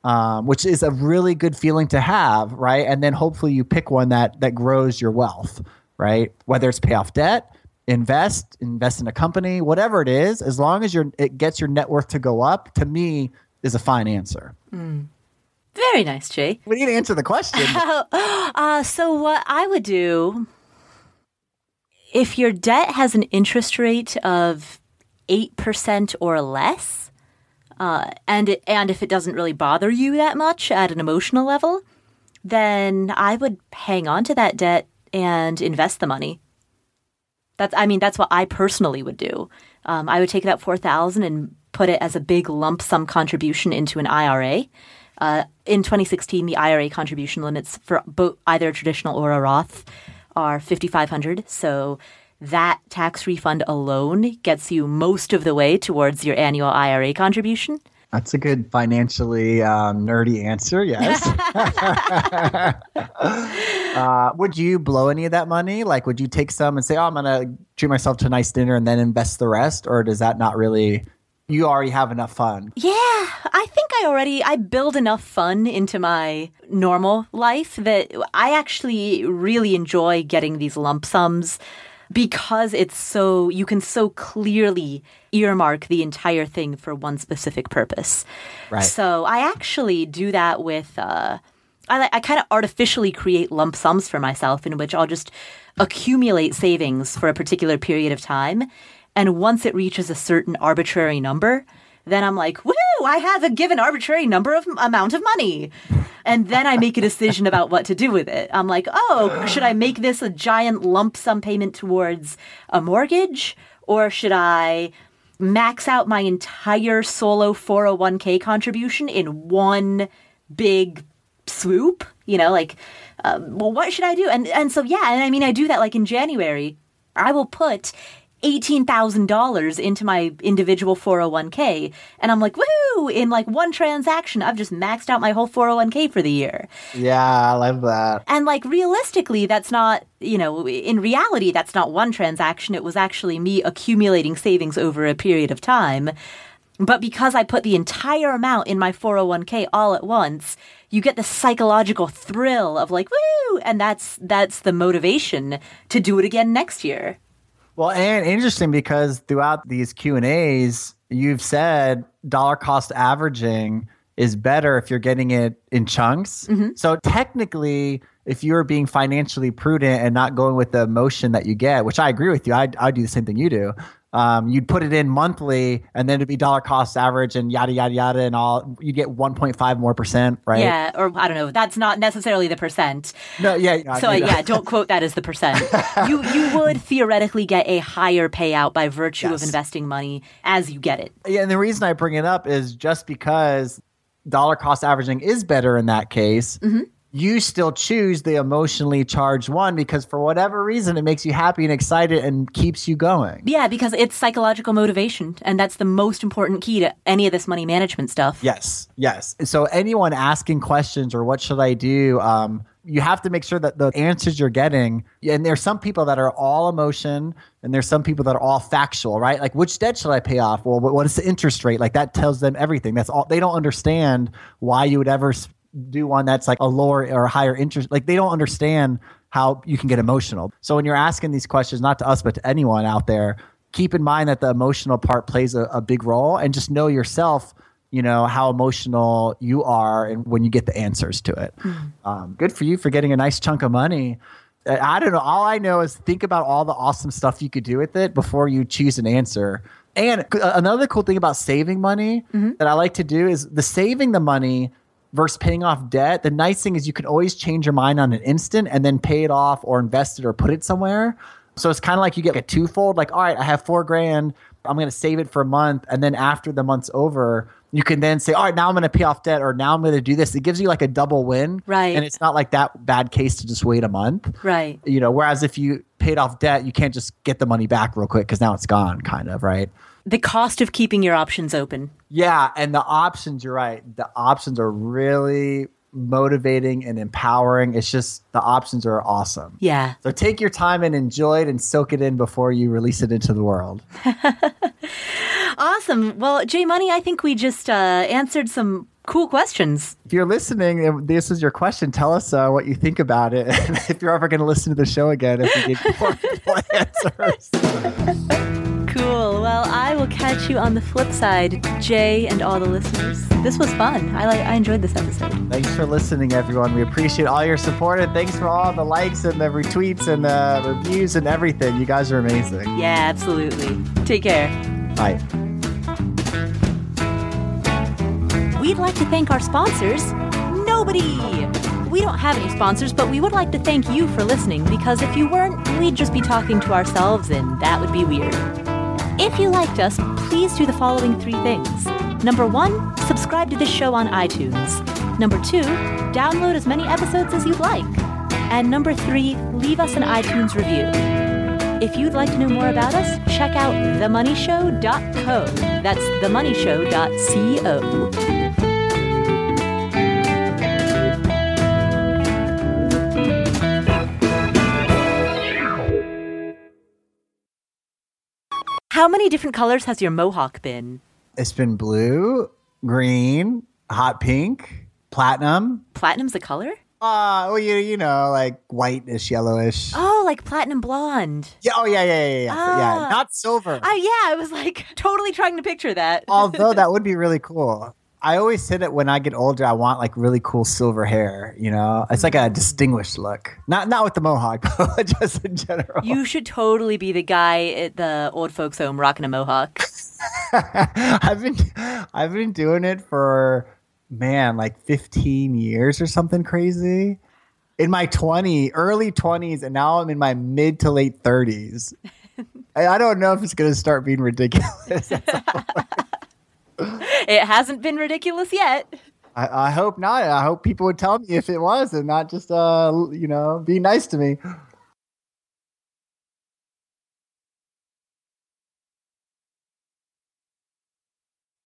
um, which is a really good feeling to have, right? And then hopefully you pick one that that grows your wealth, right? Whether it's pay off debt, invest, invest in a company, whatever it is, as long as your it gets your net worth to go up, to me is a fine answer. Very nice, Jay. We need to answer the question. Uh, so what I would do if your debt has an interest rate of eight percent or less, uh, and and if it doesn't really bother you that much at an emotional level, then I would hang on to that debt and invest the money. That's I mean that's what I personally would do. Um, I would take that four thousand and put it as a big lump sum contribution into an IRA. Uh, in 2016, the IRA contribution limits for both either a traditional or a Roth are 5,500. So that tax refund alone gets you most of the way towards your annual IRA contribution. That's a good financially um, nerdy answer. Yes. uh, would you blow any of that money? Like, would you take some and say, "Oh, I'm gonna treat myself to a nice dinner and then invest the rest," or does that not really? You already have enough fun. Yeah, I think I already I build enough fun into my normal life that I actually really enjoy getting these lump sums because it's so you can so clearly earmark the entire thing for one specific purpose. Right. So I actually do that with uh I, I kind of artificially create lump sums for myself in which I'll just accumulate savings for a particular period of time. And once it reaches a certain arbitrary number, then I'm like, woo, I have a given arbitrary number of amount of money. And then I make a decision about what to do with it. I'm like, oh, should I make this a giant lump sum payment towards a mortgage? Or should I max out my entire solo 401k contribution in one big swoop? You know, like, um, well, what should I do? And and so yeah, and I mean, I do that like in January. I will put $18,000 into my individual 401k. And I'm like, woohoo! In like one transaction, I've just maxed out my whole 401k for the year. Yeah, I love that. And like realistically, that's not, you know, in reality, that's not one transaction. It was actually me accumulating savings over a period of time. But because I put the entire amount in my 401k all at once, you get the psychological thrill of like, woo! And that's, that's the motivation to do it again next year. Well, and interesting because throughout these Q and A's, you've said dollar cost averaging is better if you're getting it in chunks. Mm-hmm. So technically, if you're being financially prudent and not going with the emotion that you get, which I agree with you, I I do the same thing you do. Um, you'd put it in monthly, and then it'd be dollar cost average and yada yada yada, and all. you'd get 1.5 more percent, right? Yeah, or I don't know. That's not necessarily the percent. No, yeah. So I mean, yeah, don't quote that as the percent. you you would theoretically get a higher payout by virtue Yes. of investing money as you get it. Yeah, and the reason I bring it up is just because dollar cost averaging is better in that case. You still choose the emotionally charged one because for whatever reason it makes you happy and excited and keeps you going. Yeah, because it's psychological motivation, and that's the most important key to any of this money management stuff. Yes, yes. So anyone asking questions or what should I do, um, you have to make sure that the answers you're getting, and there's some people that are all emotion, and there's some people that are all factual, right? Like which debt should I pay off? Well, what is the interest rate? Like that tells them everything. That's all. They don't understand why you would ever do one that's like a lower or higher interest. Like they don't understand how you can get emotional. So when you're asking these questions, not to us but to anyone out there, keep in mind that the emotional part plays a, a big role, and just know yourself you know how emotional you are and when you get the answers to it. Um, good for you for getting a nice chunk of money. Uh, i don't know. All i know is think about all the awesome stuff you could do with it before you choose an answer. And another cool thing about saving money that i like to do is the saving the money versus paying off debt the nice thing is you can always change your mind on an instant and then pay it off or invest it or put it somewhere so it's kind of like you get a twofold like all right i have four grand i'm going to save it for a month and then after the month's over you can then say all right now i'm going to pay off debt or now i'm going to do this it gives you like a double win Right. and it's not like that bad case to just wait a month Right. you know whereas if you paid off debt you can't just get the money back real quick because now it's gone kind of right The cost of keeping your options open. yeah and the options you're right the options are really motivating and empowering it's just the options are awesome Yeah. so take your time and enjoy it and soak it in before you release it into the world Awesome. Well, Jay Money, I think we just uh, answered some cool questions. If you're listening, and this is your question. Tell us uh, what you think about it. If you're ever going to listen to the show again, if we get more answers. Cool. Well, I will catch you on the flip side, Jay and all the listeners. This was fun. I like. I enjoyed this episode. Thanks for listening, everyone. We appreciate all your support and thanks for all the likes and the retweets and uh, the reviews and everything. You guys are amazing. Yeah, absolutely. Take care. Bye. We'd like to thank our sponsors, Nobody. We don't have any sponsors, but we would like to thank you for listening because if you weren't, we'd just be talking to ourselves and that would be weird. If you liked us, please do the following three things. Number one, subscribe to this show on iTunes. Number two, download as many episodes as you'd like. And number three, leave us an iTunes review. If you'd like to know more about us, check out themoneyshow.co. That's themoneyshow.co. How many different colors has your mohawk been? It's been blue, green, hot pink, platinum. Platinum's a color? Uh, well, you, you know, like whitish, yellowish. Oh, like platinum blonde. Yeah, oh, yeah, yeah, yeah, yeah. Ah. yeah. Not silver. Oh, yeah, I was like totally trying to picture that. Although that would be really cool. I always say that when I get older, I want like really cool silver hair. You know, it's like a distinguished look. Not not with the mohawk, but just in general. You should totally be the guy at the old folks' home rocking a mohawk. I've been I've been doing it for man like 15 years or something crazy. In my 20, early 20s, and now I'm in my mid to late 30s. I I don't know if it's going to start being ridiculous. It hasn't been ridiculous yet. I, I hope not. I hope people would tell me if it was and not just, uh, you know, be nice to me.